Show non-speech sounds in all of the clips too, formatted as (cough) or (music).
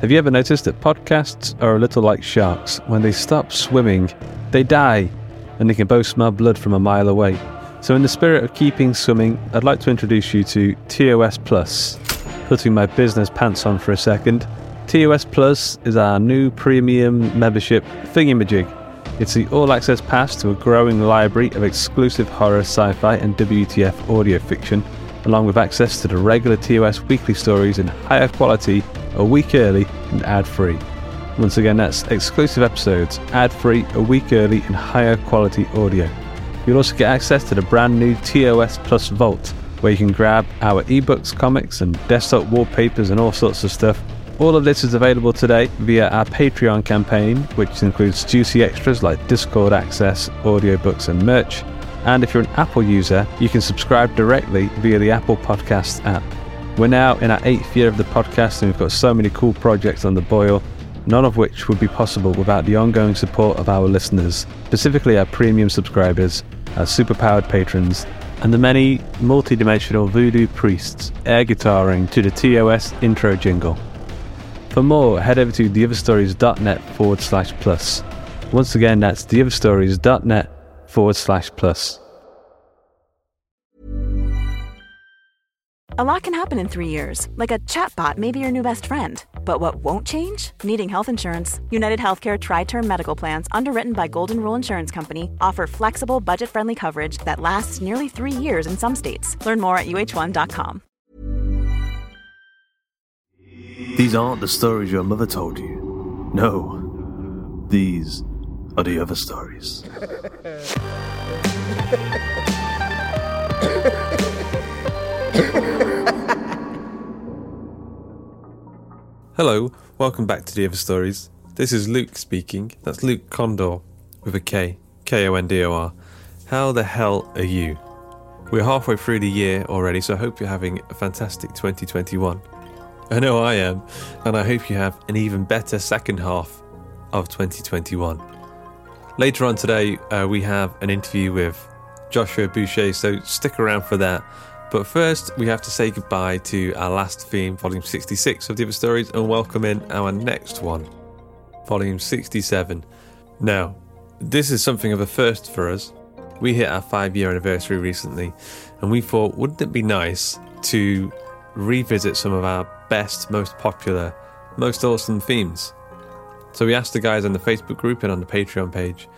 Have you ever noticed that podcasts are a little like sharks? When they stop swimming, they die, and they can both smell blood from a mile away. So, in the spirit of keeping swimming, I'd like to introduce you to TOS Plus. Putting my business pants on for a second, TOS Plus is our new premium membership thingamajig. It's the all access pass to a growing library of exclusive horror, sci fi, and WTF audio fiction, along with access to the regular TOS weekly stories in higher quality a week early and ad free. Once again, that's exclusive episodes, ad free, a week early, and higher quality audio. You'll also get access to the brand new TOS Plus Vault, where you can grab our ebooks, comics, and desktop wallpapers and all sorts of stuff. All of this is available today via our Patreon campaign, which includes juicy extras like Discord access, audiobooks, and merch. And if you're an Apple user, you can subscribe directly via the Apple Podcasts app. We're now in our eighth year of the podcast, and we've got so many cool projects on the boil, none of which would be possible without the ongoing support of our listeners, specifically our premium subscribers, our superpowered patrons, and the many multi-dimensional voodoo priests air guitaring to the TOS intro jingle. For more, head over to theotherstories.net forward slash plus. Once again, that's theotherstories.net forward slash plus. A lot can happen in three years, like a chatbot may be your new best friend. But what won't change? Needing health insurance. United Healthcare Tri Term Medical Plans, underwritten by Golden Rule Insurance Company, offer flexible, budget friendly coverage that lasts nearly three years in some states. Learn more at uh1.com. These aren't the stories your mother told you. No, these are the other stories. (laughs) Hello, welcome back to the Other Stories. This is Luke speaking. That's Luke Kondor with a K, K O N D O R. How the hell are you? We're halfway through the year already, so I hope you're having a fantastic 2021. I know I am, and I hope you have an even better second half of 2021. Later on today, uh, we have an interview with Joshua Boucher, so stick around for that. But first, we have to say goodbye to our last theme, volume 66 of The Other Stories, and welcome in our next one, volume 67. Now, this is something of a first for us. We hit our five year anniversary recently, and we thought, wouldn't it be nice to revisit some of our best, most popular, most awesome themes? So we asked the guys on the Facebook group and on the Patreon page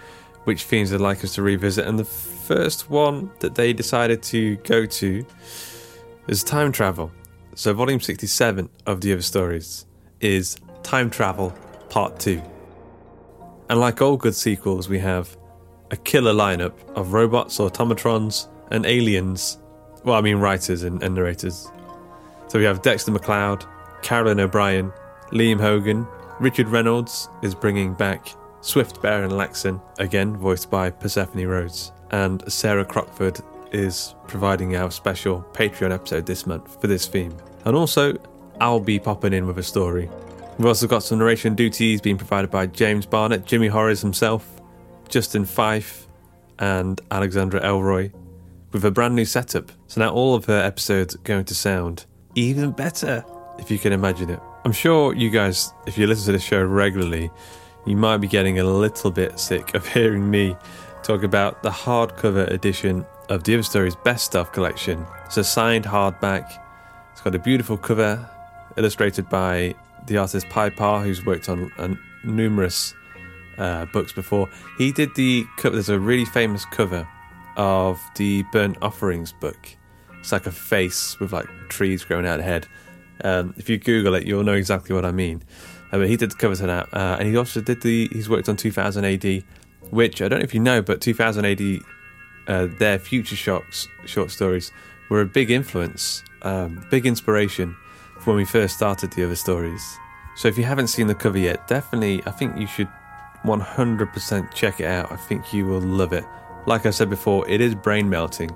which themes they'd like us to revisit, and the first one that they decided to go to is time travel. So, volume 67 of The Other Stories is Time Travel Part 2. And like all good sequels, we have a killer lineup of robots, automatrons, and aliens. Well, I mean, writers and, and narrators. So we have Dexter McLeod, Carolyn O'Brien, Liam Hogan, Richard Reynolds is bringing back Swift Bear and Laxon, again voiced by Persephone Rhodes, and Sarah Crockford is providing our special Patreon episode this month for this theme. And also, I'll be popping in with a story. We've also got some narration duties being provided by James Barnett, Jimmy Horrors himself, Justin Fife, and Alexandra Elroy, with a brand new setup. So now all of her episodes are going to sound even better, if you can imagine it. I'm sure you guys, if you listen to this show regularly, you might be getting a little bit sick of (laughs) hearing me talk about the hardcover edition of The Other Stories Best Stuff collection. It's a signed hardback. It's got a beautiful cover illustrated by the artist Pi Pa, who's worked on, on numerous uh, books before. He did the cover, there's a really famous cover of the Burnt Offerings book. It's like a face with like trees growing out of head. Um, if you Google it, you'll know exactly what I mean. Uh, but he did the cover to that, uh, and he also did the. He's worked on 2000 AD, which I don't know if you know, but 2000 AD, uh, their Future Shocks short stories were a big influence, um, big inspiration for when we first started the other stories. So if you haven't seen the cover yet, definitely, I think you should 100% check it out. I think you will love it. Like I said before, it is brain melting.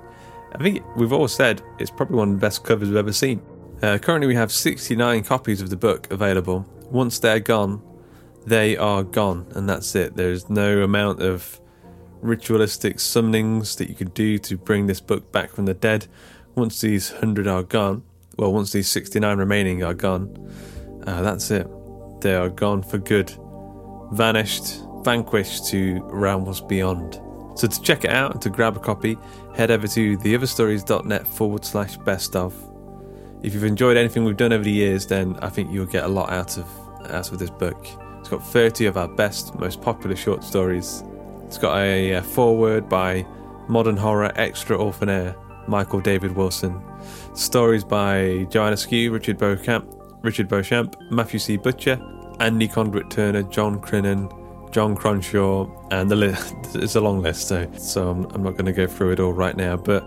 I think we've all said it's probably one of the best covers we've ever seen. Uh, currently, we have 69 copies of the book available, once they're gone, they are gone, and that's it. There's no amount of ritualistic summonings that you could do to bring this book back from the dead. Once these 100 are gone, well, once these 69 remaining are gone, uh, that's it. they are gone for good, vanished, vanquished to realms beyond. So to check it out and to grab a copy, head over to theotherstories.net forward slash best of. If you've enjoyed anything we've done over the years, then I think you'll get a lot out of out of this book. It's got 30 of our best, most popular short stories. It's got a, a foreword by modern horror extra orphan Michael David Wilson. Stories by Joanna Skew, Richard Beauchamp, Richard Beauchamp, Matthew C. Butcher, Andy Conduit Turner, John Crinan, John Cronshaw, and the list (laughs) it's a long list, so, so I'm, I'm not going to go through it all right now. But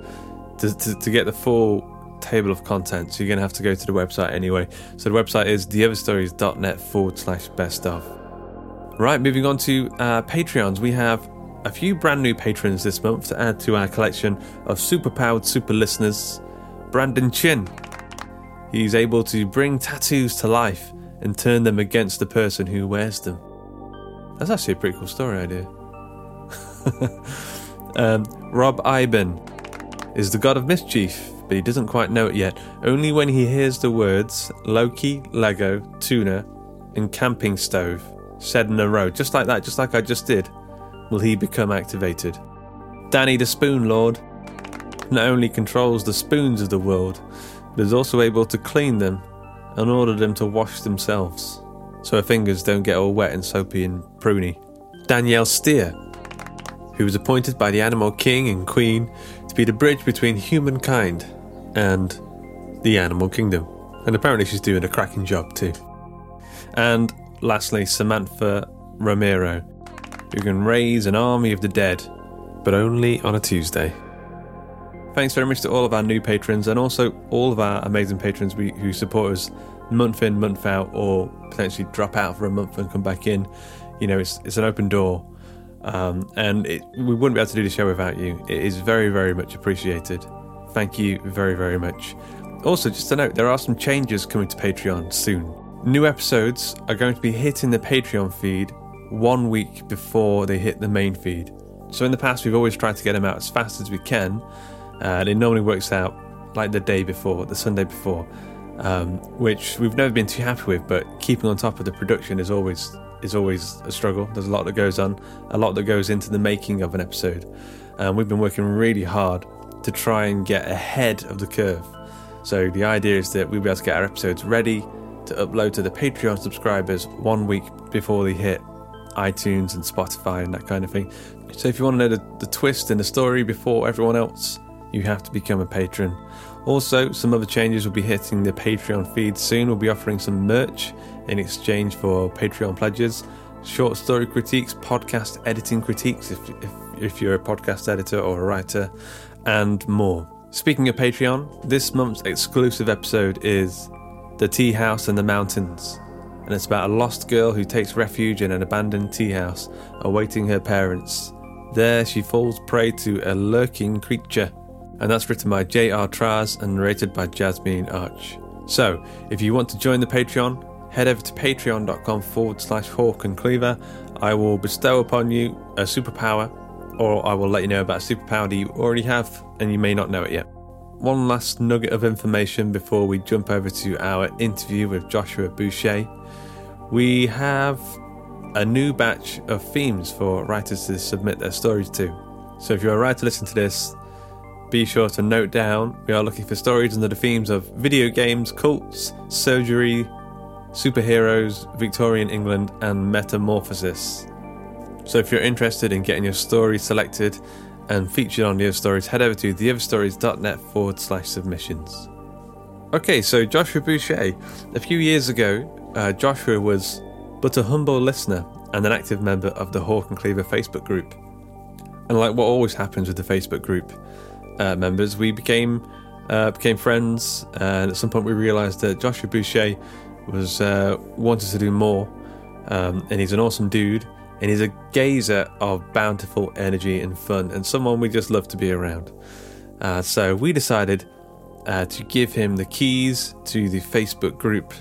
to, to, to get the full table of contents, you're going to have to go to the website anyway. So the website is theotherstories.net forward slash best of. Right, moving on to uh, Patreons. We have a few brand new patrons this month to add to our collection of superpowered super listeners. Brandon Chin. He's able to bring tattoos to life and turn them against the person who wears them. That's actually a pretty cool story idea. (laughs) um, Rob Iben is the god of mischief, but he doesn't quite know it yet. Only when he hears the words Loki, Lego, tuna, and camping stove said in a row, just like that, just like I just did, will he become activated. Danny the Spoon Lord not only controls the spoons of the world, but is also able to clean them and order them to wash themselves, so her fingers don't get all wet and soapy and pruny. Danielle Steer, who was appointed by the Animal King and Queen to be the bridge between humankind and the animal kingdom. And apparently she's doing a cracking job too. And lastly, Samantha Romero, who can raise an army of the dead, but only on a Tuesday. Thanks very much to all of our new patrons and also all of our amazing patrons who support us month in, month out, or potentially drop out for a month and come back in. You know, it's, it's an open door. Um, and it, we wouldn't be able to do the show without you. It is very, very much appreciated. Thank you very, very much. Also, just to note, there are some changes coming to Patreon soon. New episodes are going to be hitting the Patreon feed one week before they hit the main feed. So in the past, we've always tried to get them out as fast as we can, and it normally works out like the day before, the Sunday before, um, which we've never been too happy with. But keeping on top of the production is always is always a struggle. There's a lot that goes on, a lot that goes into the making of an episode, and we've been working really hard to try and get ahead of the curve. So the idea is that we'll be able to get our episodes ready to upload to the Patreon subscribers one week before they hit iTunes and Spotify and that kind of thing. So if you want to know the, the twist in the story before everyone else, you have to become a patron. Also, some other changes will be hitting the Patreon feed soon. We'll be offering some merch in exchange for Patreon pledges, short story critiques, podcast editing critiques if, if, if you're a podcast editor or a writer, and more. Speaking of Patreon, this month's exclusive episode is The Tea House in the Mountains, and it's about a lost girl who takes refuge in an abandoned tea house awaiting her parents. There, she falls prey to a lurking creature, and that's written by J.R. Traz and narrated by Jasmine Arch. So, if you want to join the Patreon, head over to patreon.com forward slash hawk and cleaver. I will bestow upon you a superpower, or I will let you know about a superpower that you already have and you may not know it yet. One last nugget of information before we jump over to our interview with Joshua Boucher. We have a new batch of themes for writers to submit their stories to. So if you're a writer listening to this, be sure to note down we are looking for stories under the themes of video games, cults, surgery, superheroes, Victorian England, and metamorphosis. So if you're interested in getting your story selected and featured on the other stories, head over to theotherstories.net forward slash submissions. Okay, so Joshua Boucher. A few years ago, uh, Joshua was but a humble listener and an active member of the Hawk and Cleaver Facebook group. And like what always happens with the Facebook group uh, members, we became uh, became friends, and at some point we realised that Joshua Boucher was uh, wanted to do more, um, and he's an awesome dude, and he's a gazer of bountiful energy and fun, and someone we just love to be around. Uh, so we decided uh, to give him the keys to the Facebook group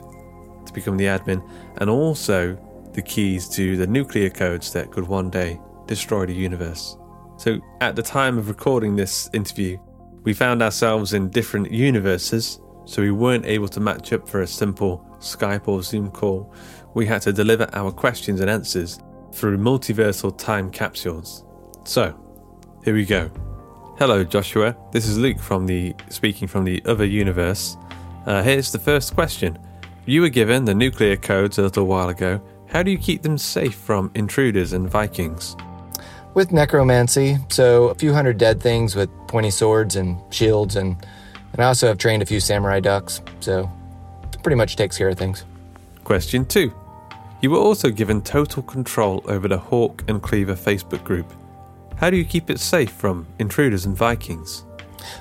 to become the admin, and also the keys to the nuclear codes that could one day destroy the universe. So, at the time of recording this interview, we found ourselves in different universes, so we weren't able to match up for a simple Skype or Zoom call. We had to deliver our questions and answers through multiversal time capsules. So, here we go. Hello, Joshua. This is Luke from the speaking from the other universe. Uh, here's the first question. You were given the nuclear codes a little while ago. How do you keep them safe from intruders and Vikings? With necromancy, so a few hundred dead things with pointy swords and shields, and, and I also have trained a few samurai ducks, so it pretty much takes care of things. Question 2. You were also given total control over the Hawk and Cleaver Facebook group. How do you keep it safe from intruders and Vikings?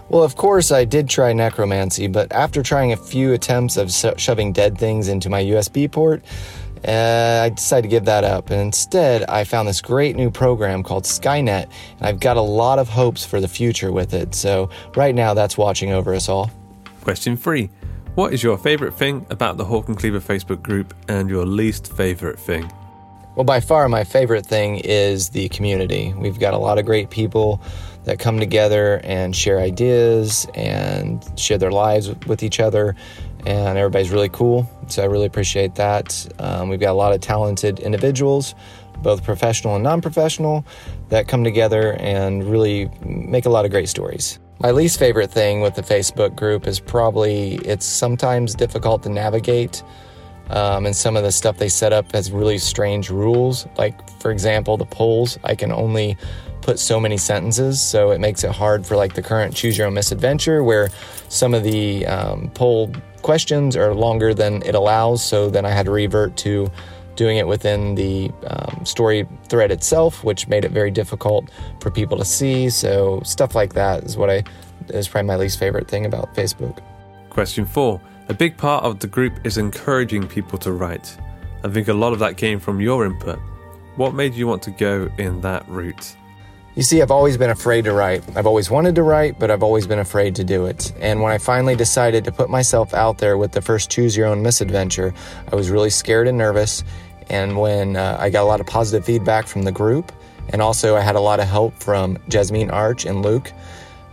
Well, of course, I did try necromancy, but after trying a few attempts of sho- shoving dead things into my USB port, uh, I decided to give that up. And instead, I found this great new program called Skynet, and I've got a lot of hopes for the future with it. So, right now, that's watching over us all. Question 3. What is your favourite thing about the Hawk and Cleaver Facebook group and your least favourite thing? Well, by far, my favorite thing is the community. We've got a lot of great people that come together and share ideas and share their lives with each other, and everybody's really cool. So I really appreciate that. Um, we've got a lot of talented individuals, both professional and non professional, that come together and really make a lot of great stories. My least favorite thing with the Facebook group is probably it's sometimes difficult to navigate. Um, and some of the stuff they set up has really strange rules. Like, for example, the polls, I can only put so many sentences, so it makes it hard for like the current Choose Your Own Misadventure, where some of the um, poll questions are longer than it allows. So then I had to revert to doing it within the um, story thread itself, which made it very difficult for people to see. So stuff like that is what I is probably my least favorite thing about Facebook. Question 4. A big part of the group is encouraging people to write. I think a lot of that came from your input. What made you want to go in that route? You see, I've always been afraid to write. I've always wanted to write, but I've always been afraid to do it. And when I finally decided to put myself out there with the first Choose Your Own Misadventure, I was really scared and nervous. And when uh, I got a lot of positive feedback from the group, and also I had a lot of help from Jasmine Arch and Luke,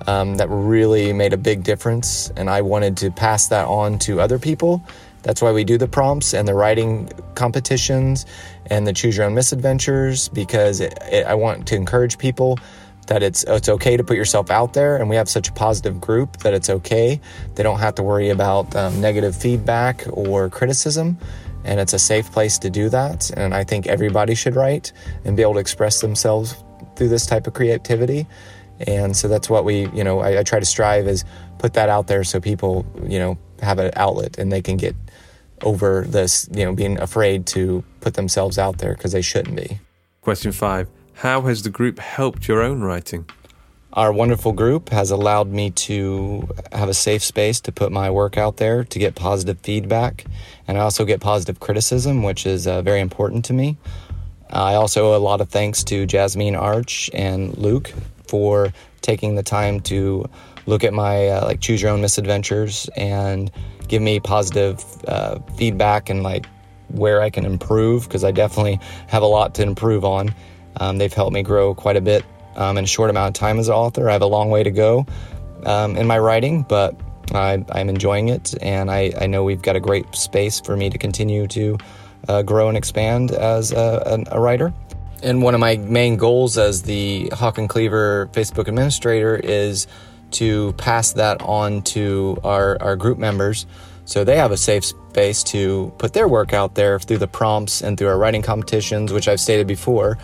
um, that really made a big difference. And I wanted to pass that on to other people. That's why we do the prompts and the writing competitions and the choose your own misadventures because it, it, I want to encourage people that it's it's okay to put yourself out there and we have such a positive group that it's okay they don't have to worry about um, negative feedback or criticism and it's a safe place to do that and i think everybody should write and be able to express themselves through this type of creativity and so that's what we you know I, I try to strive is put that out there so people you know have an outlet and they can get over this you know being afraid to put themselves out there because they shouldn't be Question 5. How has the group helped your own writing? Our wonderful group has allowed me to have a safe space to put my work out there to get positive feedback. And i also get positive criticism which is uh, very important to me. I also owe a lot of thanks to jasmine arch and luke for taking the time to look at my uh, like choose your own misadventures and give me positive uh, feedback and like where i can improve because i definitely have a lot to improve on. Um, they've helped me grow quite a bit um, in a short amount of time as an author. I have a long way to go um, in my writing, but I, I'm enjoying it, and I, I know we've got a great space for me to continue to uh, grow and expand as a, a, a writer. And one of my main goals as the Hawk and Cleaver Facebook administrator is to pass that on to our, our group members so they have a safe space to put their work out there through the prompts and through our writing competitions, which I've stated before.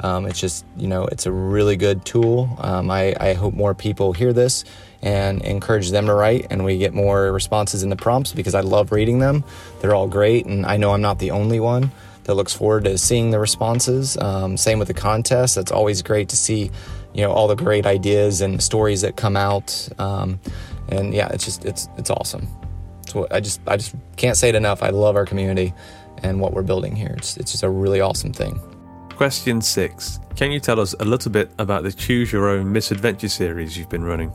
Um, it's just, you know, it's a really good tool. Um, I, I hope more people hear this and encourage them to write and we get more responses in the prompts because I love reading them. They're all great, and I know I'm not the only one that looks forward to seeing the responses. Um, same with the contest. That's always great to see, you know, all the great ideas and stories that come out. Um, and yeah, it's just it's it's awesome. So I just I just can't say it enough. I love our community and what we're building here. It's it's just a really awesome thing. Question 6. Can you tell us a little bit about the Choose Your Own Misadventure series you've been running?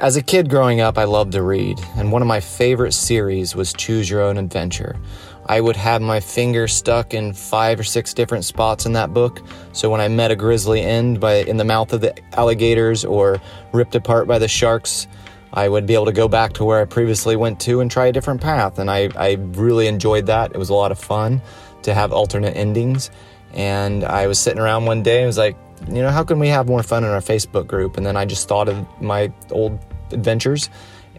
As a kid growing up, I loved to read, and one of my favorite series was Choose Your Own Adventure. I would have my finger stuck in five or six different spots in that book, so when I met a grisly end by in the mouth of the alligators or ripped apart by the sharks, I would be able to go back to where I previously went to and try a different path. And I, I really enjoyed that. It was a lot of fun to have alternate endings. And I was sitting around one day and was like, you know, how can we have more fun in our Facebook group? And then I just thought of my old adventures.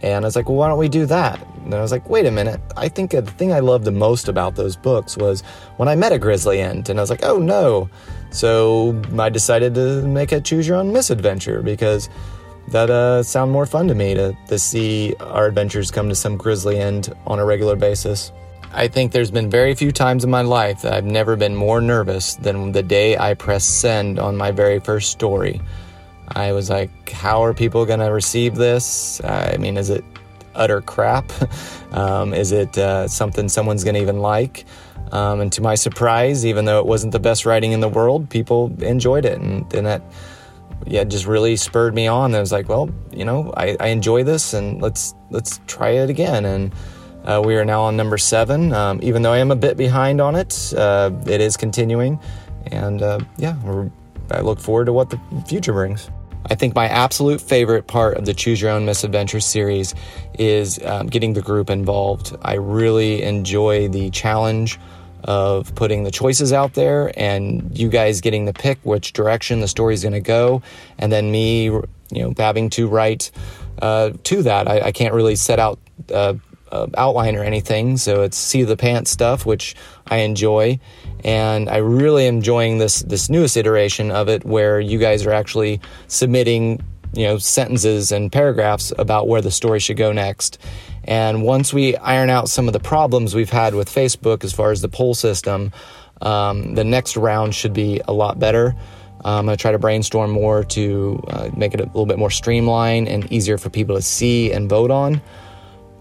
And I was like, well, why don't we do that? And I was like, wait a minute. I think the thing I loved the most about those books was when I met a grizzly ent. And I was like, oh no. So I decided to make a choose your own misadventure because that uh, sound more fun to me to, to see our adventures come to some grisly end on a regular basis. I think there's been very few times in my life that I've never been more nervous than the day I pressed send on my very first story. I was like, how are people going to receive this? I mean, is it utter crap? (laughs) um, is it uh, something someone's going to even like? Um, and to my surprise, even though it wasn't the best writing in the world, people enjoyed it. And, that yeah, just really spurred me on. I was like, well, you know, I, I enjoy this and let's, let's try it again. And uh, we are now on number seven. Um, even though I am a bit behind on it, uh, it is continuing. And uh, yeah, I look forward to what the future brings. I think my absolute favorite part of the Choose Your Own Misadventure series is um, getting the group involved. I really enjoy the challenge of putting the choices out there and you guys getting to pick which direction the story is going to go, and then me, you know, having to write uh, to that. I, I, can't really set out uh, uh, outline or anything, so it's see the pants stuff, which I enjoy, and I really am enjoying this this newest iteration of it, where you guys are actually submitting you know sentences and paragraphs about where the story should go next and once we iron out some of the problems we've had with Facebook as far as the poll system, um, the next round should be a lot better. I'm going to try to brainstorm more to uh, make it a little bit more streamlined and easier for people to see and vote on.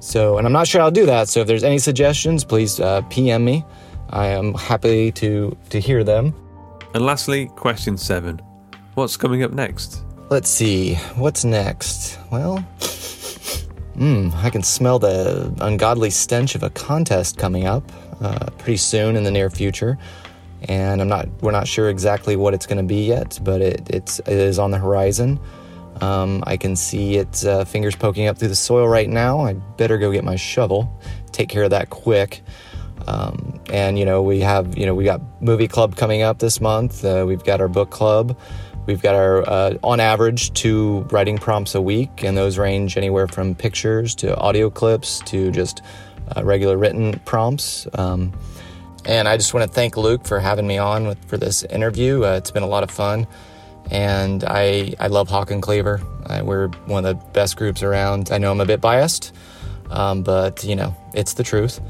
So, and I'm not sure I'll do that. So, if there's any suggestions, please uh, PM me. I am happy to to hear them. And lastly, question seven: What's coming up next? Let's see. What's next? Well. Mmm, I can smell the ungodly stench of a contest coming up uh, pretty soon in the near future. And I'm not, we're not sure exactly what it's going to be yet, but it, it's, it is on the horizon. Um, I can see its uh, fingers poking up through the soil right now. I better go get my shovel, take care of that quick. Um, and you know, we have, you know, we got movie club coming up this month. Uh, we've got our book club. We've got our, uh, on average, two writing prompts a week, and those range anywhere from pictures to audio clips to just uh, regular written prompts. Um, and I just want to thank Luke for having me on with, for this interview. Uh, it's been a lot of fun, and I I love Hawk and Cleaver. Uh, we're one of the best groups around. I know I'm a bit biased, um, but you know it's the truth,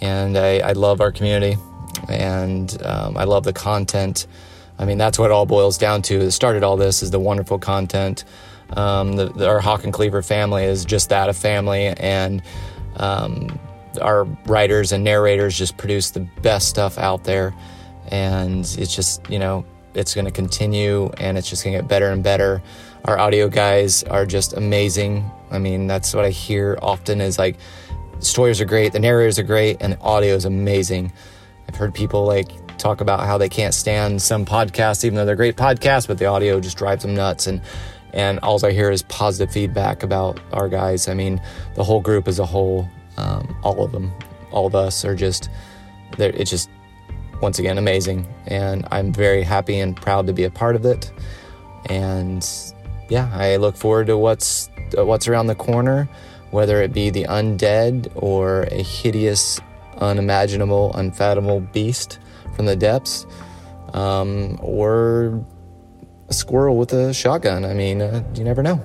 and I, I love our community, and um, I love the content I mean, that's what it all boils down to. It started all this is the wonderful content. Um, the, the, our Hawk and Cleaver family is just that a family, and um, our writers and narrators just produce the best stuff out there. And it's just, you know, it's going to continue and it's just going to get better and better. Our audio guys are just amazing. I mean, that's what I hear often is like, stories are great, the narrators are great, and the audio is amazing. I've heard people like talk about how they can't stand some podcasts, even though they're great podcasts, but the audio just drives them nuts. And and all I hear is positive feedback about our guys. I mean, the whole group as a whole, um, all of them, all of us are just, it's just once again amazing, and I'm very happy and proud to be a part of it. And yeah, I look forward to what's what's around the corner, whether it be the undead or a hideous, unimaginable, unfathomable beast from the depths, um, or a squirrel with a shotgun. I mean, uh, you never know.